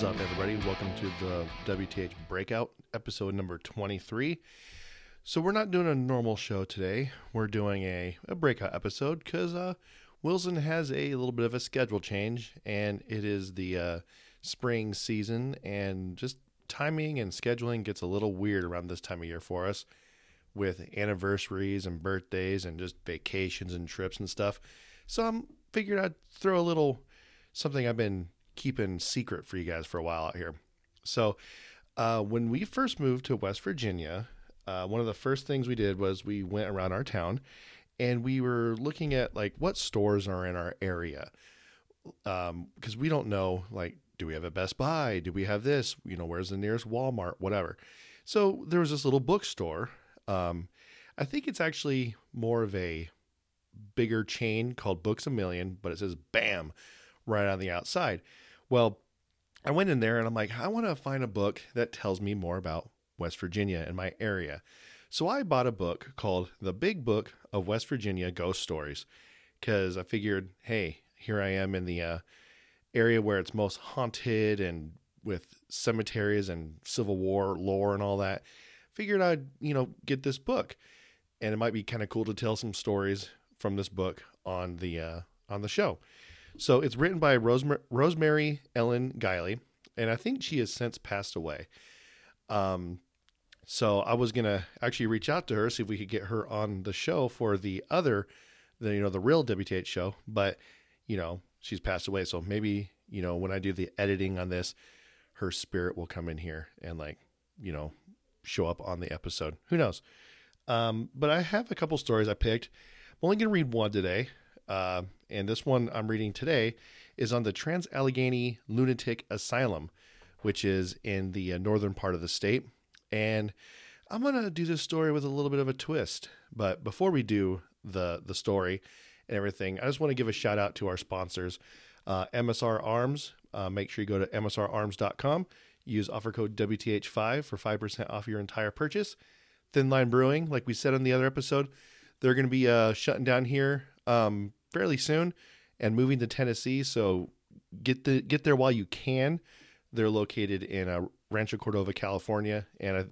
Is up, everybody? Welcome to the WTH Breakout, episode number 23. So, we're not doing a normal show today. We're doing a, a breakout episode because uh, Wilson has a little bit of a schedule change, and it is the uh, spring season, and just timing and scheduling gets a little weird around this time of year for us with anniversaries and birthdays and just vacations and trips and stuff. So, I'm figured I'd throw a little something I've been keeping secret for you guys for a while out here. So, uh, when we first moved to West Virginia, uh, one of the first things we did was we went around our town and we were looking at like what stores are in our area because um, we don't know like do we have a Best Buy? Do we have this? You know, where's the nearest Walmart? Whatever. So there was this little bookstore. Um, I think it's actually more of a bigger chain called Books a Million, but it says BAM right on the outside. Well, I went in there and I'm like, I want to find a book that tells me more about West Virginia and my area. So I bought a book called The Big Book of West Virginia Ghost Stories because I figured, hey, here I am in the uh, area where it's most haunted and with cemeteries and Civil War lore and all that. Figured I'd, you know, get this book. And it might be kind of cool to tell some stories from this book on the uh, on the show. So it's written by Rosemary, Rosemary Ellen Guiley, and I think she has since passed away. Um, so I was gonna actually reach out to her see if we could get her on the show for the other, the you know the real WTH show, but you know she's passed away. So maybe you know when I do the editing on this, her spirit will come in here and like you know show up on the episode. Who knows? Um, but I have a couple stories I picked. I'm only gonna read one today. Uh, and this one I'm reading today is on the Trans Allegheny Lunatic Asylum, which is in the uh, northern part of the state. And I'm going to do this story with a little bit of a twist. But before we do the, the story and everything, I just want to give a shout out to our sponsors, uh, MSR Arms. Uh, make sure you go to MSRarms.com. Use offer code WTH5 for 5% off your entire purchase. Thin Line Brewing, like we said on the other episode, they're going to be uh, shutting down here um, fairly soon and moving to Tennessee. So get the get there while you can. They're located in uh, Rancho Cordova, California, and uh,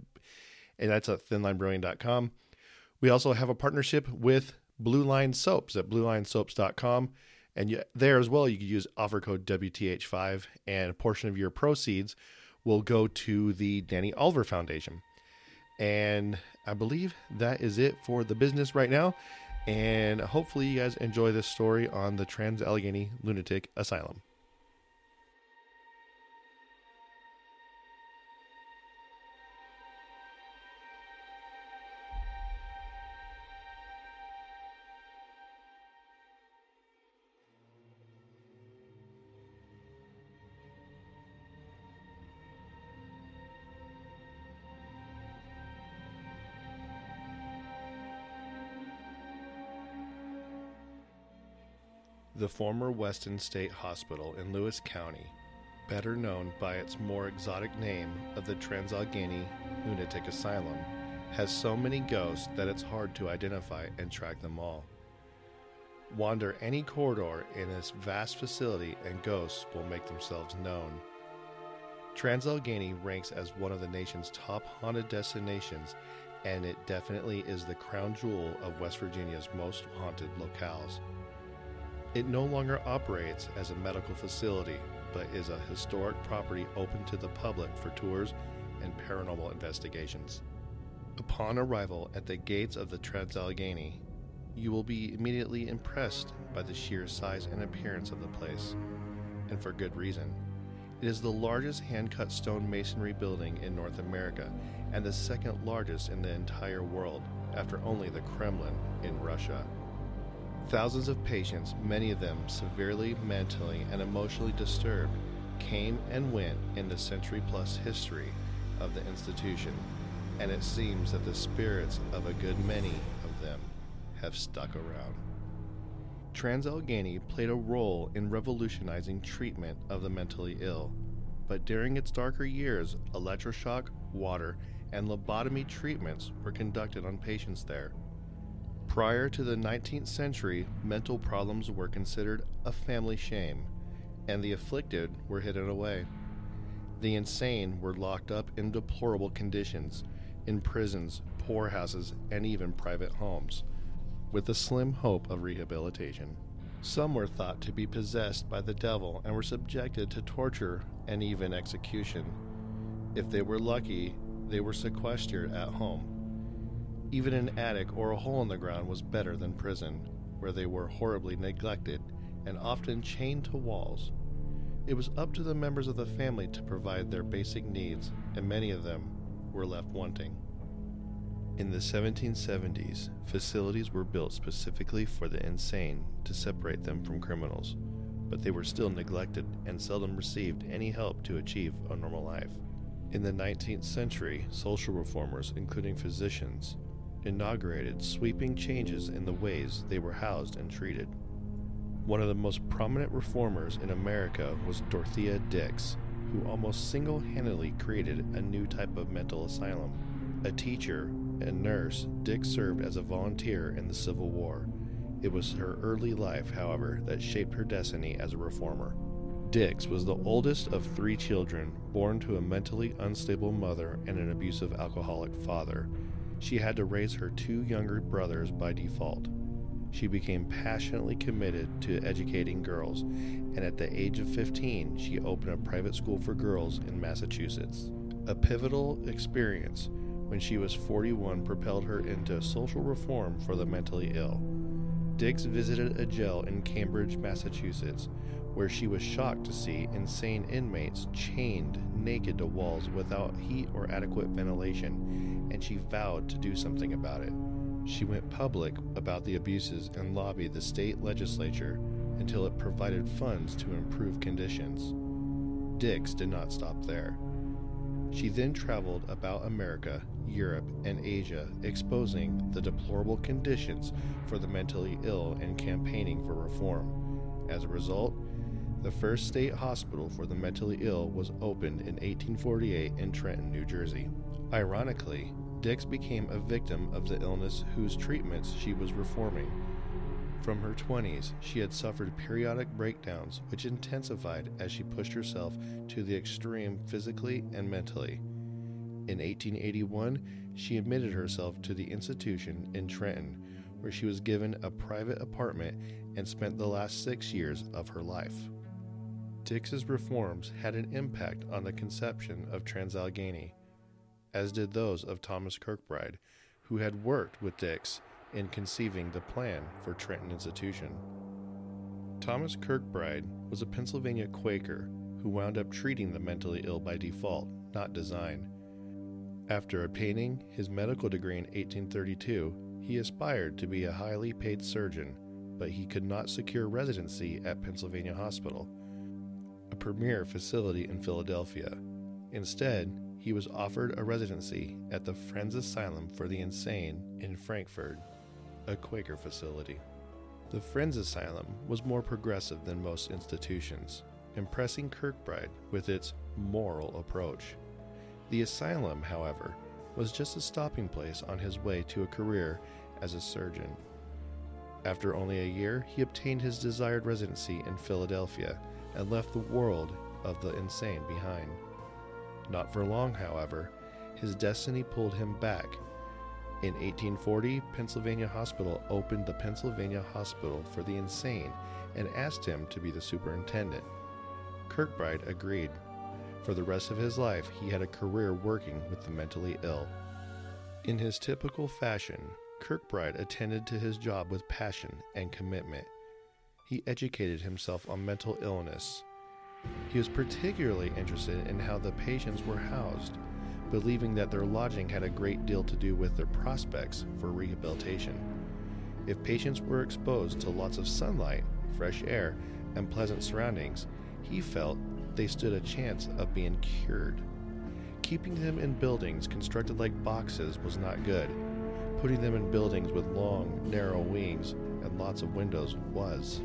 and that's at thinlinebrewing.com. We also have a partnership with Blue Line Soaps at bluelinesoaps.com. And you, there as well, you can use offer code WTH5, and a portion of your proceeds will go to the Danny Oliver Foundation. And I believe that is it for the business right now. And hopefully, you guys enjoy this story on the Trans Allegheny Lunatic Asylum. The former Weston State Hospital in Lewis County, better known by its more exotic name of the Transallegheny Lunatic Asylum, has so many ghosts that it's hard to identify and track them all. Wander any corridor in this vast facility and ghosts will make themselves known. Transallegheny ranks as one of the nation's top haunted destinations, and it definitely is the crown jewel of West Virginia's most haunted locales. It no longer operates as a medical facility, but is a historic property open to the public for tours and paranormal investigations. Upon arrival at the gates of the Transallegheny, you will be immediately impressed by the sheer size and appearance of the place, and for good reason. It is the largest hand cut stone masonry building in North America and the second largest in the entire world, after only the Kremlin in Russia. Thousands of patients, many of them severely mentally and emotionally disturbed, came and went in the century plus history of the institution, and it seems that the spirits of a good many of them have stuck around. Transallegheny played a role in revolutionizing treatment of the mentally ill, but during its darker years, electroshock, water, and lobotomy treatments were conducted on patients there. Prior to the 19th century, mental problems were considered a family shame, and the afflicted were hidden away. The insane were locked up in deplorable conditions, in prisons, poorhouses, and even private homes, with the slim hope of rehabilitation. Some were thought to be possessed by the devil and were subjected to torture and even execution. If they were lucky, they were sequestered at home. Even an attic or a hole in the ground was better than prison, where they were horribly neglected and often chained to walls. It was up to the members of the family to provide their basic needs, and many of them were left wanting. In the 1770s, facilities were built specifically for the insane to separate them from criminals, but they were still neglected and seldom received any help to achieve a normal life. In the 19th century, social reformers, including physicians, inaugurated sweeping changes in the ways they were housed and treated. One of the most prominent reformers in America was Dorothea Dix, who almost single handedly created a new type of mental asylum. A teacher and nurse, Dix served as a volunteer in the Civil War. It was her early life, however, that shaped her destiny as a reformer. Dix was the oldest of three children, born to a mentally unstable mother and an abusive alcoholic father. She had to raise her two younger brothers by default. She became passionately committed to educating girls, and at the age of 15, she opened a private school for girls in Massachusetts. A pivotal experience when she was 41 propelled her into social reform for the mentally ill. Dix visited a jail in Cambridge, Massachusetts, where she was shocked to see insane inmates chained naked to walls without heat or adequate ventilation, and she vowed to do something about it. She went public about the abuses and lobbied the state legislature until it provided funds to improve conditions. Dix did not stop there. She then traveled about America, Europe, and Asia, exposing the deplorable conditions for the mentally ill and campaigning for reform. As a result, the first state hospital for the mentally ill was opened in 1848 in Trenton, New Jersey. Ironically, Dix became a victim of the illness whose treatments she was reforming. From her 20s, she had suffered periodic breakdowns, which intensified as she pushed herself to the extreme physically and mentally. In 1881, she admitted herself to the institution in Trenton, where she was given a private apartment and spent the last six years of her life. Dix's reforms had an impact on the conception of Trans-Allegheny, as did those of Thomas Kirkbride, who had worked with Dix in conceiving the plan for Trenton Institution. Thomas Kirkbride was a Pennsylvania Quaker who wound up treating the mentally ill by default, not design. After obtaining his medical degree in 1832, he aspired to be a highly paid surgeon, but he could not secure residency at Pennsylvania Hospital a premier facility in Philadelphia. Instead, he was offered a residency at the Friends Asylum for the Insane in Frankford, a Quaker facility. The Friends Asylum was more progressive than most institutions, impressing Kirkbride with its moral approach. The asylum, however, was just a stopping place on his way to a career as a surgeon. After only a year, he obtained his desired residency in Philadelphia and left the world of the insane behind. Not for long, however, his destiny pulled him back. In 1840, Pennsylvania Hospital opened the Pennsylvania Hospital for the Insane and asked him to be the superintendent. Kirkbride agreed. For the rest of his life, he had a career working with the mentally ill. In his typical fashion, Kirkbride attended to his job with passion and commitment he educated himself on mental illness. He was particularly interested in how the patients were housed, believing that their lodging had a great deal to do with their prospects for rehabilitation. If patients were exposed to lots of sunlight, fresh air, and pleasant surroundings, he felt they stood a chance of being cured. Keeping them in buildings constructed like boxes was not good. Putting them in buildings with long, narrow wings and lots of windows was.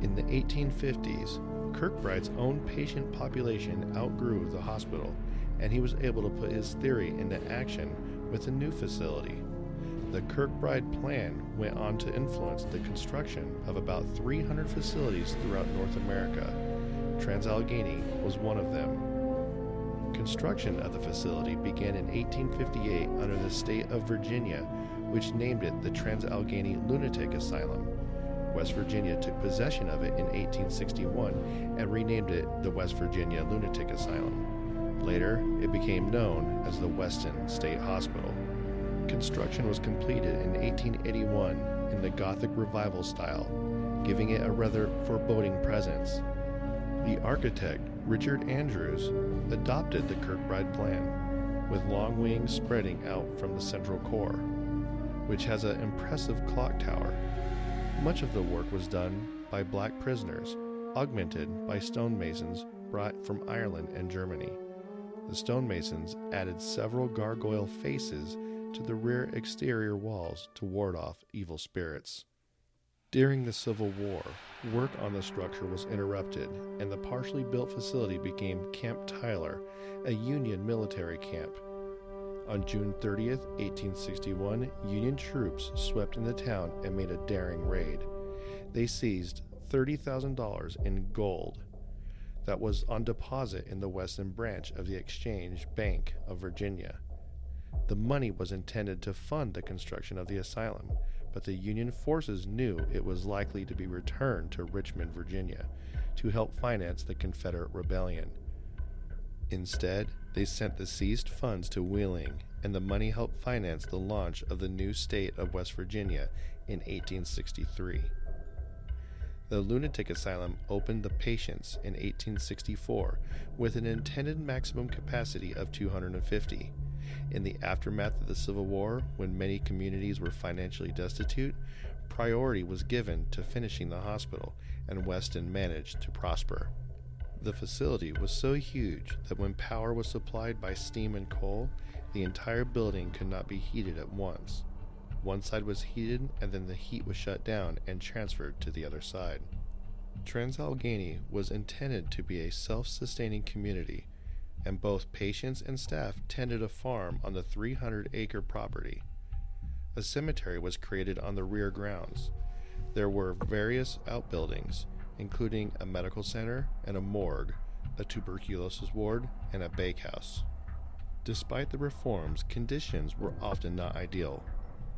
In the 1850s, Kirkbride's own patient population outgrew the hospital, and he was able to put his theory into action with a new facility. The Kirkbride plan went on to influence the construction of about 300 facilities throughout North America. Trans-Allegheny was one of them. Construction of the facility began in 1858 under the state of Virginia, which named it the Trans-Allegheny Lunatic Asylum. West Virginia took possession of it in 1861 and renamed it the West Virginia Lunatic Asylum. Later, it became known as the Weston State Hospital. Construction was completed in 1881 in the Gothic Revival style, giving it a rather foreboding presence. The architect, Richard Andrews, adopted the Kirkbride plan, with long wings spreading out from the central core, which has an impressive clock tower. Much of the work was done by black prisoners, augmented by stonemasons brought from Ireland and Germany. The stonemasons added several gargoyle faces to the rear exterior walls to ward off evil spirits. During the Civil War, work on the structure was interrupted, and the partially built facility became Camp Tyler, a Union military camp. On June 30th, 1861, Union troops swept into the town and made a daring raid. They seized $30,000 in gold that was on deposit in the Weston branch of the Exchange Bank of Virginia. The money was intended to fund the construction of the asylum, but the Union forces knew it was likely to be returned to Richmond, Virginia, to help finance the Confederate rebellion. Instead, they sent the seized funds to Wheeling, and the money helped finance the launch of the new state of West Virginia in 1863. The lunatic asylum opened the patients in 1864 with an intended maximum capacity of 250. In the aftermath of the Civil War, when many communities were financially destitute, priority was given to finishing the hospital, and Weston managed to prosper. The facility was so huge that when power was supplied by steam and coal, the entire building could not be heated at once. One side was heated, and then the heat was shut down and transferred to the other side. Trans-Allegheny was intended to be a self sustaining community and both patients and staff tended a farm on the 300 acre property. A cemetery was created on the rear grounds. There were various outbuildings, including a medical center and a morgue, a tuberculosis ward, and a bakehouse. Despite the reforms, conditions were often not ideal.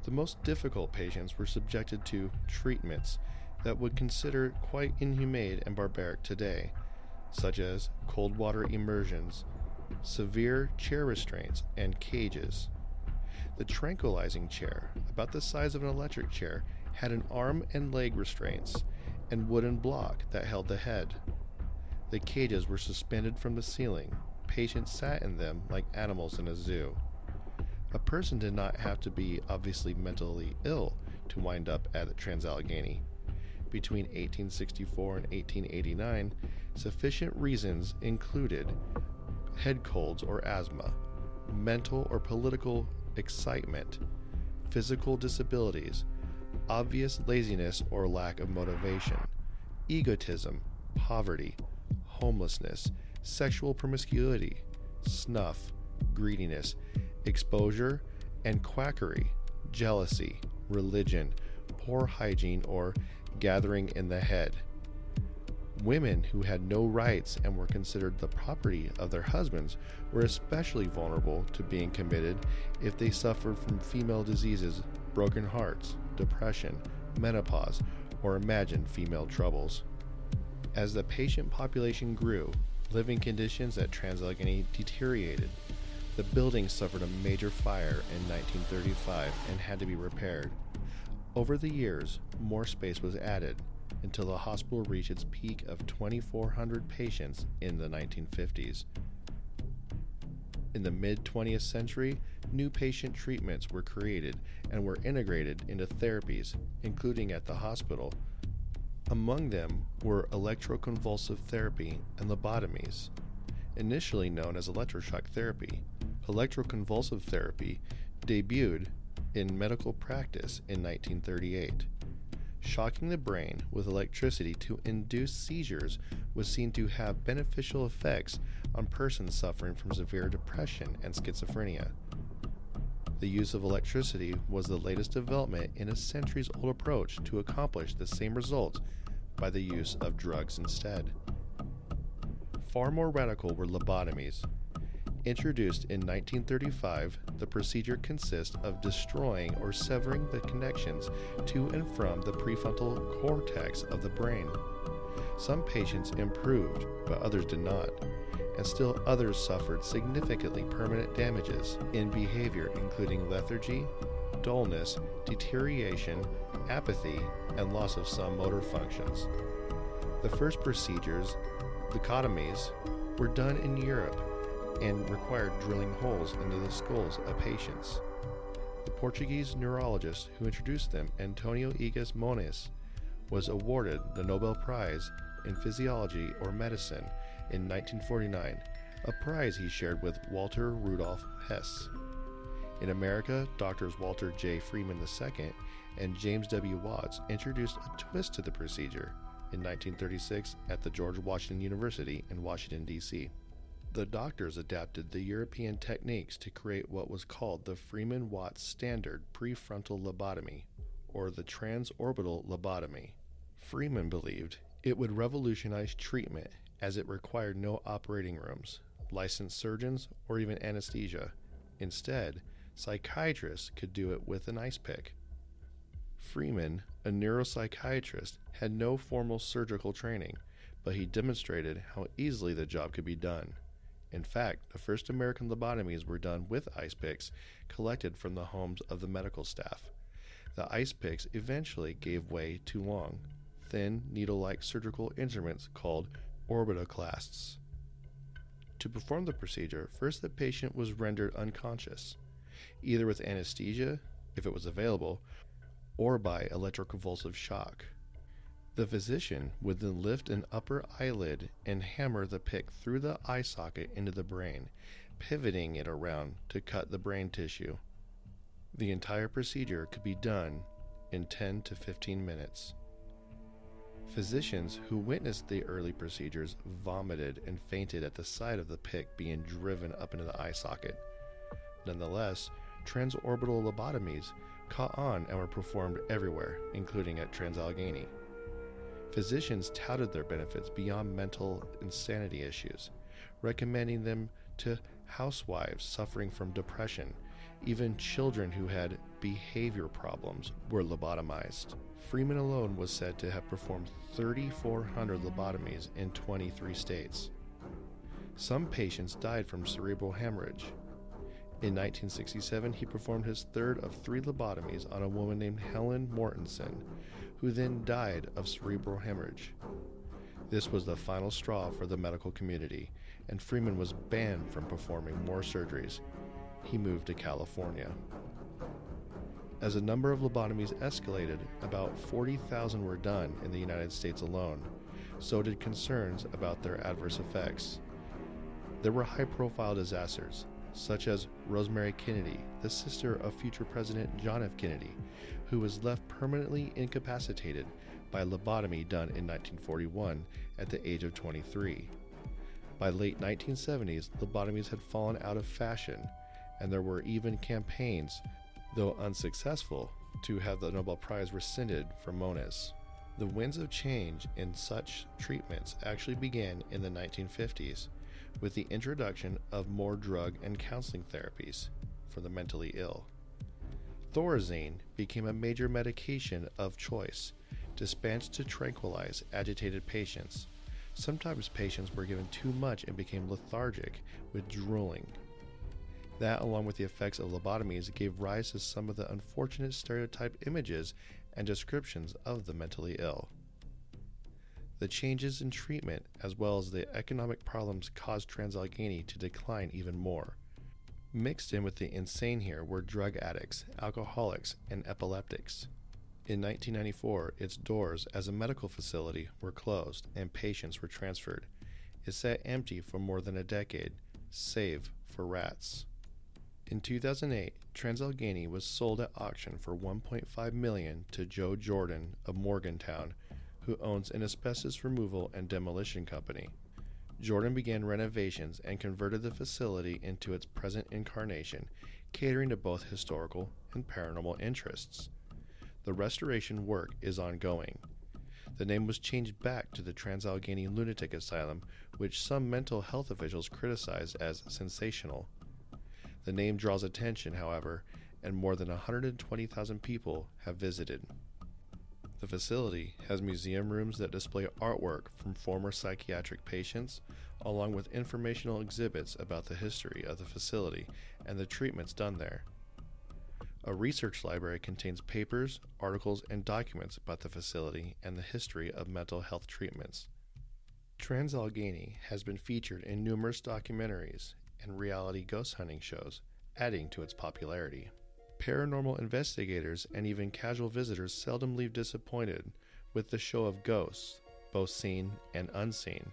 The most difficult patients were subjected to treatments that would consider quite inhumane and barbaric today, such as cold water immersions, severe chair restraints, and cages. The tranquilizing chair, about the size of an electric chair, had an arm and leg restraints and wooden block that held the head. The cages were suspended from the ceiling. Patients sat in them like animals in a zoo. A person did not have to be obviously mentally ill to wind up at Trans-Allegheny. Between 1864 and 1889, sufficient reasons included head colds or asthma, mental or political excitement, physical disabilities, obvious laziness or lack of motivation, egotism, poverty, homelessness, sexual promiscuity, snuff, greediness, exposure, and quackery, jealousy, religion, poor hygiene, or gathering in the head. Women who had no rights and were considered the property of their husbands were especially vulnerable to being committed if they suffered from female diseases, broken hearts, depression, menopause, or imagined female troubles. As the patient population grew, living conditions at Trans-Allegheny deteriorated. The building suffered a major fire in 1935 and had to be repaired. Over the years, more space was added, until the hospital reached its peak of 2,400 patients in the 1950s. In the mid 20th century, new patient treatments were created and were integrated into therapies, including at the hospital. Among them were electroconvulsive therapy and lobotomies. Initially known as electroshock therapy, electroconvulsive therapy debuted in medical practice in 1938. Shocking the brain with electricity to induce seizures was seen to have beneficial effects on persons suffering from severe depression and schizophrenia. The use of electricity was the latest development in a centuries old approach to accomplish the same results by the use of drugs instead. Far more radical were lobotomies. Introduced in 1935, the procedure consists of destroying or severing the connections to and from the prefrontal cortex of the brain. Some patients improved, but others did not, and still others suffered significantly permanent damages in behavior, including lethargy, dullness, deterioration, apathy, and loss of some motor functions. The first procedures, leucotomies, were done in Europe and required drilling holes into the skulls of patients. The Portuguese neurologist who introduced them, Antonio Egas Moniz, was awarded the Nobel Prize in Physiology or Medicine in 1949, a prize he shared with Walter Rudolf Hess. In America, doctors Walter J. Freeman II and James W. Watts introduced a twist to the procedure in 1936 at the George Washington University in Washington, D.C. The doctors adapted the European techniques to create what was called the Freeman Watts Standard Prefrontal Lobotomy, or the Transorbital Lobotomy. Freeman believed it would revolutionize treatment as it required no operating rooms, licensed surgeons, or even anesthesia. Instead, psychiatrists could do it with an ice pick. Freeman, a neuropsychiatrist, had no formal surgical training, but he demonstrated how easily the job could be done. In fact, the first American lobotomies were done with ice picks collected from the homes of the medical staff. The ice picks eventually gave way to long, thin, needle like surgical instruments called orbitoclasts. To perform the procedure, first the patient was rendered unconscious, either with anesthesia, if it was available, or by electroconvulsive shock. The physician would then lift an upper eyelid and hammer the pick through the eye socket into the brain, pivoting it around to cut the brain tissue. The entire procedure could be done in 10 to 15 minutes. Physicians who witnessed the early procedures vomited and fainted at the sight of the pick being driven up into the eye socket. Nonetheless, transorbital lobotomies caught on and were performed everywhere, including at Transallegheny. Physicians touted their benefits beyond mental insanity issues, recommending them to housewives suffering from depression. Even children who had behavior problems were lobotomized. Freeman alone was said to have performed 3,400 lobotomies in 23 states. Some patients died from cerebral hemorrhage. In 1967, he performed his third of three lobotomies on a woman named Helen Mortensen, who then died of cerebral hemorrhage. This was the final straw for the medical community, and Freeman was banned from performing more surgeries. He moved to California. As the number of lobotomies escalated, about 40,000 were done in the United States alone. So did concerns about their adverse effects. There were high profile disasters, such as Rosemary Kennedy, the sister of future President John F. Kennedy, who was left permanently incapacitated by lobotomy done in 1941 at the age of 23. By late 1970s, lobotomies had fallen out of fashion, and there were even campaigns, though unsuccessful, to have the Nobel Prize rescinded for Moniz. The winds of change in such treatments actually began in the 1950s with the introduction of more drug and counseling therapies for the mentally ill. Thorazine became a major medication of choice, dispensed to tranquilize agitated patients. Sometimes patients were given too much and became lethargic with drooling. That, along with the effects of lobotomies, gave rise to some of the unfortunate stereotype images and descriptions of the mentally ill. The changes in treatment, as well as the economic problems, caused Transallegheny to decline even more. Mixed in with the insane here were drug addicts, alcoholics, and epileptics. In 1994, its doors as a medical facility were closed and patients were transferred. It sat empty for more than a decade, save for rats. In 2008, Transallegheny was sold at auction for 1.5 million to Joe Jordan of Morgantown, who owns an asbestos removal and demolition company. Jordan began renovations and converted the facility into its present incarnation, catering to both historical and paranormal interests. The restoration work is ongoing. The name was changed back to the Trans-Allegheny Lunatic Asylum, which some mental health officials criticized as sensational. The name draws attention, however, and more than 120,000 people have visited. The facility has museum rooms that display artwork from former psychiatric patients, along with informational exhibits about the history of the facility and the treatments done there. A research library contains papers, articles, and documents about the facility and the history of mental health treatments. Trans-Allegheny has been featured in numerous documentaries and reality ghost hunting shows, adding to its popularity. Paranormal investigators and even casual visitors seldom leave disappointed with the show of ghosts, both seen and unseen.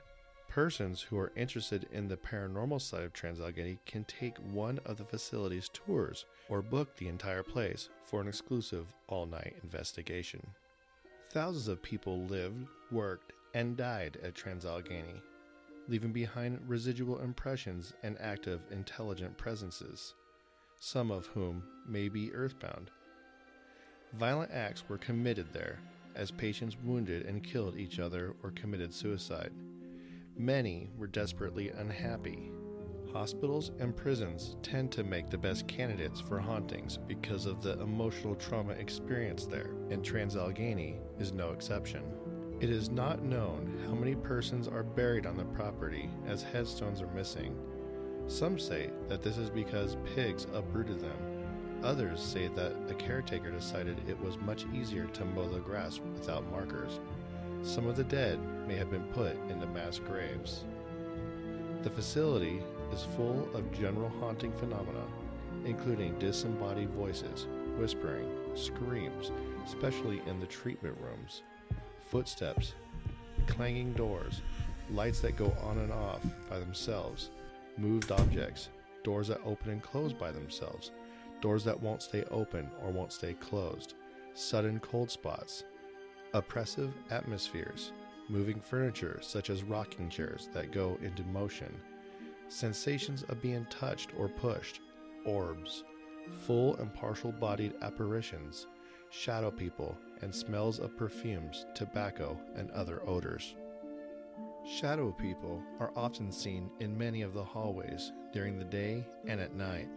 Persons who are interested in the paranormal side of Trans-Allegheny can take one of the facility's tours or book the entire place for an exclusive all night investigation. Thousands of people lived, worked, and died at Trans-Allegheny, leaving behind residual impressions and active, intelligent presences some of whom may be earthbound. Violent acts were committed there, as patients wounded and killed each other or committed suicide. Many were desperately unhappy. Hospitals and prisons tend to make the best candidates for hauntings because of the emotional trauma experienced there, and Trans-Allegheny is no exception. It is not known how many persons are buried on the property, as headstones are missing, some say that this is because pigs uprooted them. Others say that the caretaker decided it was much easier to mow the grass without markers. Some of the dead may have been put into mass graves. The facility is full of general haunting phenomena, including disembodied voices, whispering, screams, especially in the treatment rooms, footsteps, clanging doors, lights that go on and off by themselves, moved objects, doors that open and close by themselves, doors that won't stay open or won't stay closed, sudden cold spots, oppressive atmospheres, moving furniture such as rocking chairs that go into motion, sensations of being touched or pushed, orbs, full and partial bodied apparitions, shadow people, and smells of perfumes, tobacco, and other odors. Shadow people are often seen in many of the hallways during the day and at night.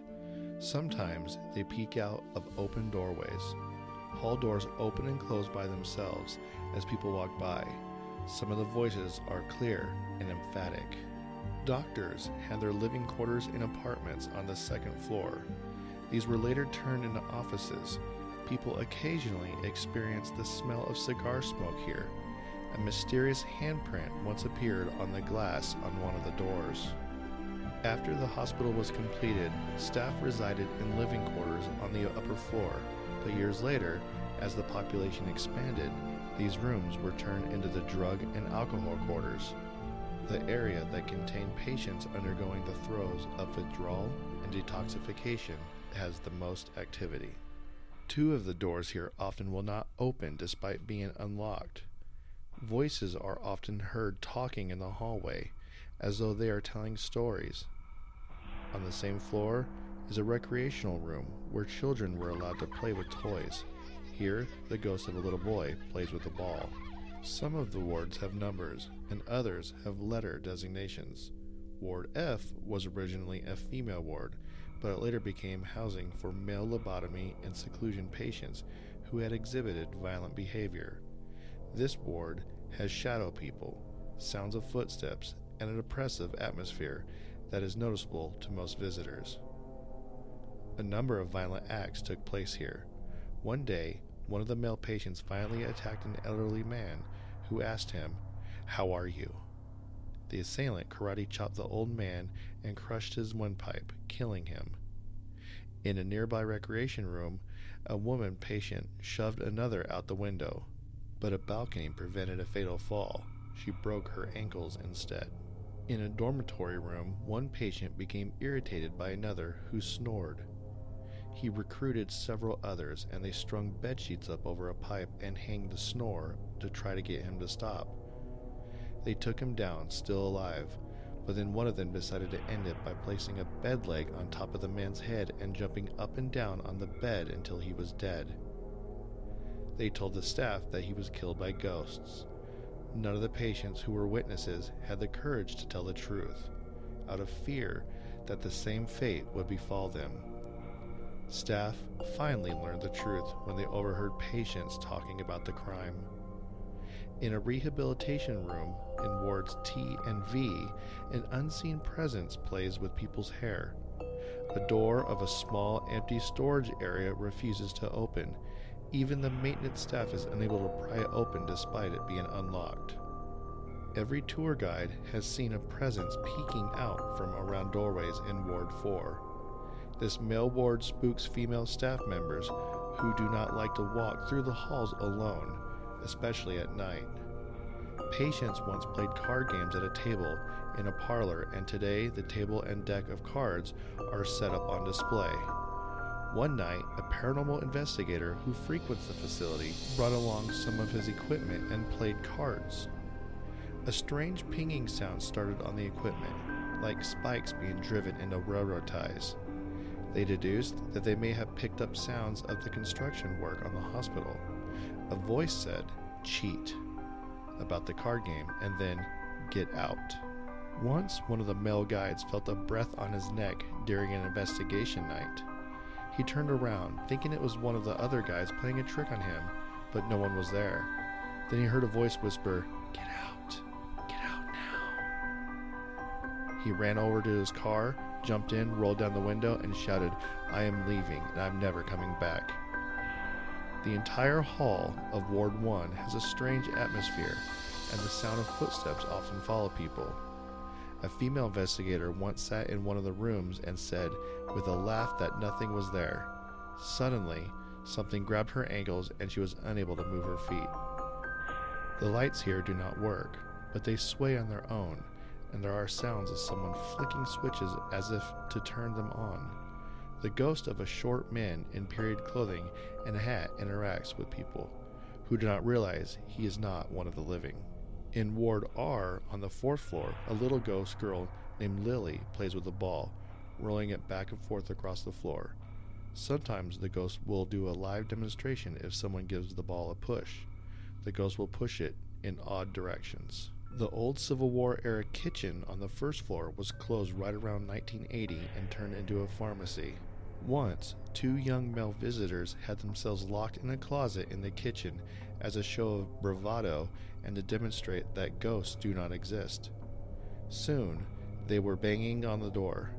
Sometimes they peek out of open doorways. Hall doors open and close by themselves as people walk by. Some of the voices are clear and emphatic. Doctors had their living quarters in apartments on the second floor. These were later turned into offices. People occasionally experience the smell of cigar smoke here a mysterious handprint once appeared on the glass on one of the doors. After the hospital was completed, staff resided in living quarters on the upper floor, but years later, as the population expanded, these rooms were turned into the drug and alcohol quarters, the area that contained patients undergoing the throes of withdrawal and detoxification has the most activity. Two of the doors here often will not open despite being unlocked. Voices are often heard talking in the hallway, as though they are telling stories. On the same floor is a recreational room where children were allowed to play with toys. Here, the ghost of a little boy plays with a ball. Some of the wards have numbers, and others have letter designations. Ward F was originally a female ward, but it later became housing for male lobotomy and seclusion patients who had exhibited violent behavior. This ward has shadow people, sounds of footsteps, and an oppressive atmosphere that is noticeable to most visitors. A number of violent acts took place here. One day, one of the male patients violently attacked an elderly man who asked him, How are you? The assailant karate chopped the old man and crushed his windpipe, killing him. In a nearby recreation room, a woman patient shoved another out the window, but a balcony prevented a fatal fall. She broke her ankles instead. In a dormitory room, one patient became irritated by another who snored. He recruited several others, and they strung bedsheets up over a pipe and hanged the snore to try to get him to stop. They took him down, still alive, but then one of them decided to end it by placing a bed leg on top of the man's head and jumping up and down on the bed until he was dead. They told the staff that he was killed by ghosts. none of the patients who were witnesses had the courage to tell the truth, out of fear that the same fate would befall them. Staff finally learned the truth when they overheard patients talking about the crime. In a rehabilitation room in wards T and V, an unseen presence plays with people's hair. The door of a small empty storage area refuses to open. Even the maintenance staff is unable to pry it open despite it being unlocked. Every tour guide has seen a presence peeking out from around doorways in Ward 4. This male ward spooks female staff members who do not like to walk through the halls alone, especially at night. Patients once played card games at a table in a parlor, and today the table and deck of cards are set up on display. One night, a paranormal investigator who frequents the facility brought along some of his equipment and played cards. A strange pinging sound started on the equipment, like spikes being driven into railroad ties. They deduced that they may have picked up sounds of the construction work on the hospital. A voice said, cheat, about the card game, and then get out. Once, one of the male guides felt a breath on his neck during an investigation night. He turned around, thinking it was one of the other guys playing a trick on him, but no one was there. Then he heard a voice whisper, Get out! Get out now! He ran over to his car jumped in, rolled down the window, and shouted, I am leaving and I'm never coming back. The entire hall of Ward 1 has a strange atmosphere, and the sound of footsteps often follow people. A female investigator once sat in one of the rooms and said, with a laugh, that nothing was there. Suddenly, something grabbed her ankles and she was unable to move her feet. The lights here do not work, but they sway on their own, and there are sounds of someone flicking switches as if to turn them on. The ghost of a short man in period clothing and a hat interacts with people who do not realize he is not one of the living. In Ward R, on the fourth floor, a little ghost girl named Lily plays with a ball, rolling it back and forth across the floor. Sometimes the ghost will do a live demonstration if someone gives the ball a push. The ghost will push it in odd directions. The old Civil War era kitchen on the first floor was closed right around 1980 and turned into a pharmacy. Once, two young male visitors had themselves locked in a closet in the kitchen as a show of bravado and to demonstrate that ghosts do not exist. Soon, they were banging on the door,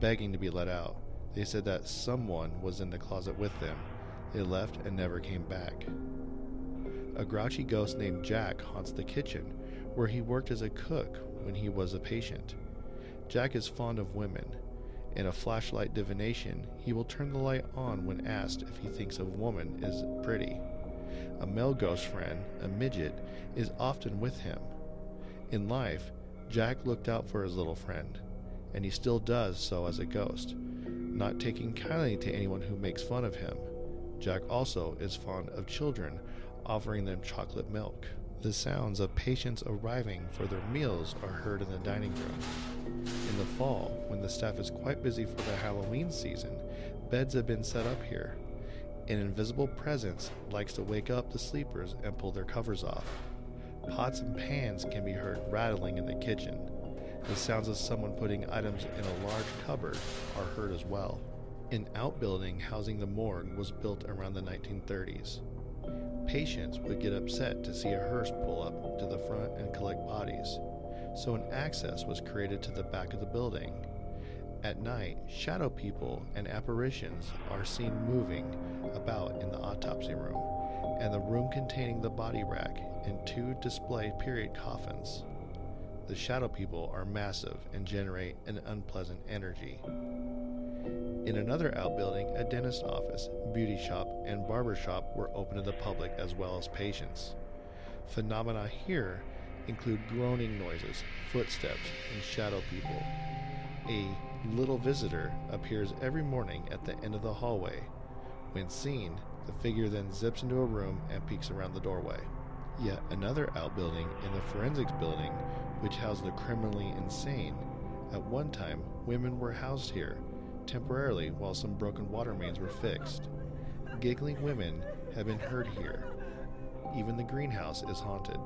begging to be let out. They said that someone was in the closet with them. They left and never came back. A grouchy ghost named Jack haunts the kitchen, where he worked as a cook when he was a patient. Jack is fond of women. In a flashlight divination, he will turn the light on when asked if he thinks a woman is pretty. A male ghost friend, a midget, is often with him. In life, Jack looked out for his little friend, and he still does so as a ghost, not taking kindly to anyone who makes fun of him. Jack also is fond of children, offering them chocolate milk. The sounds of patients arriving for their meals are heard in the dining room. In the fall, when the staff is quite busy for the Halloween season, beds have been set up here. An invisible presence likes to wake up the sleepers and pull their covers off. Pots and pans can be heard rattling in the kitchen. The sounds of someone putting items in a large cupboard are heard as well. An outbuilding housing the morgue was built around the 1930s. Patients would get upset to see a hearse pull up to the front and collect bodies, so an access was created to the back of the building. At night, shadow people and apparitions are seen moving about in the autopsy room and the room containing the body rack and two display period coffins. The shadow people are massive and generate an unpleasant energy. In another outbuilding, a dentist office, beauty shop, and barber shop were open to the public as well as patients. Phenomena here include groaning noises, footsteps, and shadow people. A little visitor appears every morning at the end of the hallway. When seen, the figure then zips into a room and peeks around the doorway. Yet another outbuilding in the forensics building, which housed the criminally insane. At one time, women were housed here temporarily while some broken water mains were fixed. Giggling women have been heard here. Even the greenhouse is haunted.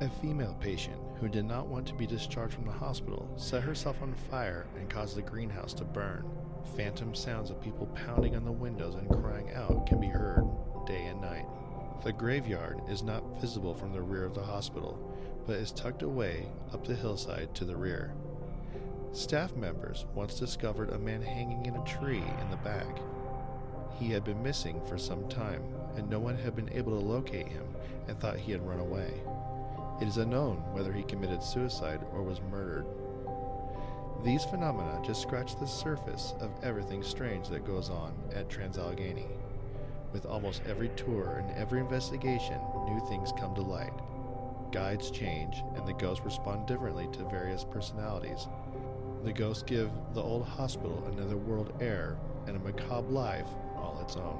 A female patient who did not want to be discharged from the hospital set herself on fire and caused the greenhouse to burn. Phantom sounds of people pounding on the windows and crying out can be heard day and night. The graveyard is not visible from the rear of the hospital, but is tucked away up the hillside to the rear. Staff members once discovered a man hanging in a tree in the back. He had been missing for some time, and no one had been able to locate him and thought he had run away. It is unknown whether he committed suicide or was murdered. These phenomena just scratch the surface of everything strange that goes on at Transallegheny. With almost every tour and every investigation, new things come to light. Guides change, and the ghosts respond differently to various personalities. The ghosts give the old hospital another world air and a macabre life all its own.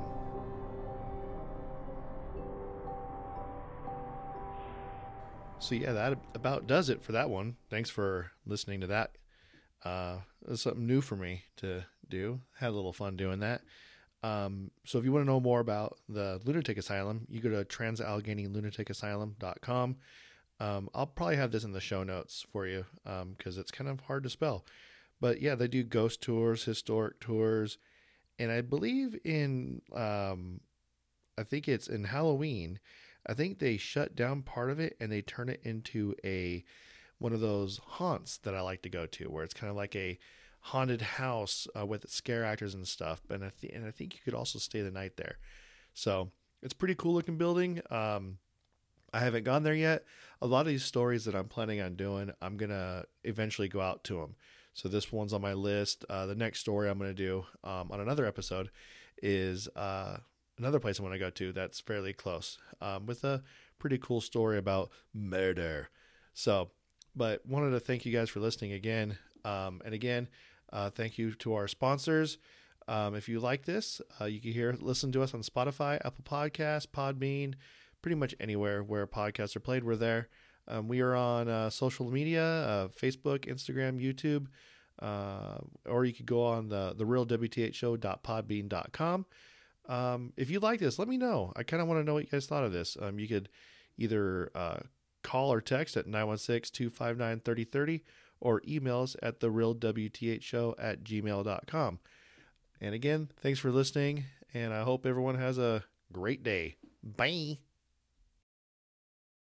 So yeah, that about does it for that one. Thanks for listening to that. Uh, something new for me to do. Had a little fun doing that. Um, so if you want to know more about the lunatic asylum, you go to transalleghenylunaticasylum.com. Um, I'll probably have this in the show notes for you because um, it's kind of hard to spell. But yeah, they do ghost tours, historic tours, and I believe in, um, I think it's in Halloween. I think they shut down part of it and they turn it into a one of those haunts that I like to go to, where it's kind of like a haunted house uh, with scare actors and stuff. And I th- and I think you could also stay the night there. So it's pretty cool looking building. Um, I haven't gone there yet. A lot of these stories that I'm planning on doing, I'm gonna eventually go out to them. So this one's on my list. Uh, the next story I'm gonna do um, on another episode is uh, another place I want to go to that's fairly close um, with a pretty cool story about murder. So, but wanted to thank you guys for listening again. Um, and again, uh, thank you to our sponsors. Um, if you like this, uh, you can hear, listen to us on Spotify, Apple Podcasts, Podbean, pretty much anywhere where podcasts are played. We're there. Um, we are on uh, social media, uh, Facebook, Instagram, YouTube, uh, or you could go on the the real WTH show.podbean.com. Um, if you like this, let me know. I kind of want to know what you guys thought of this. Um, you could either uh, call or text at 916 259 3030 or email us at the real WTH show at gmail.com. And again, thanks for listening, and I hope everyone has a great day. Bye.